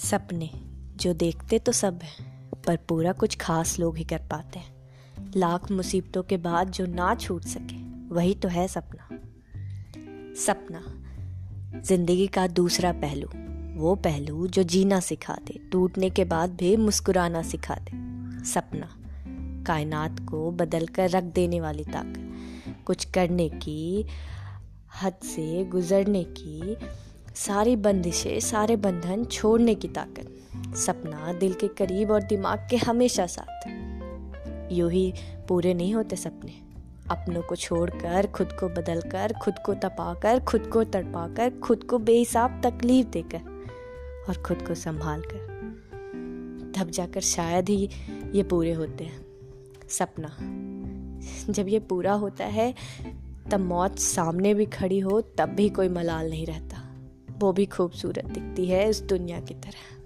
सपने। जो देखते तो सब हैं, पर पूरा कुछ खास लोग ही कर पाते हैं। लाख मुसीबतों के बाद जो ना छूट सके, वही तो है सपना। सपना, ज़िंदगी का दूसरा पहलू। वो पहलू जो जीना सिखा दे टूटने के बाद भी मुस्कुराना सिखा दे सपना, कायनात को बदल कर रख देने वाली ताकत। कुछ करने की, हद से गुजरने की सारी बंदिशें, सारे बंधन छोड़ने की ताकत। सपना दिल के करीब और दिमाग के हमेशा साथ। यूँ ही पूरे नहीं होते सपने। अपनों को छोड़कर, खुद को बदलकर, खुद को तपाकर, खुद को तड़पाकर, खुद को बेहिसाब तकलीफ़ देकर और खुद को संभाल कर तब जाकर शायद ही ये पूरे होते हैं। सपना। जब ये पूरा होता है, तब मौत सामने भी खड़ी हो, तब भी कोई मलाल नहीं रहता। वो भी खूबसूरत दिखती है इस दुनिया की तरह।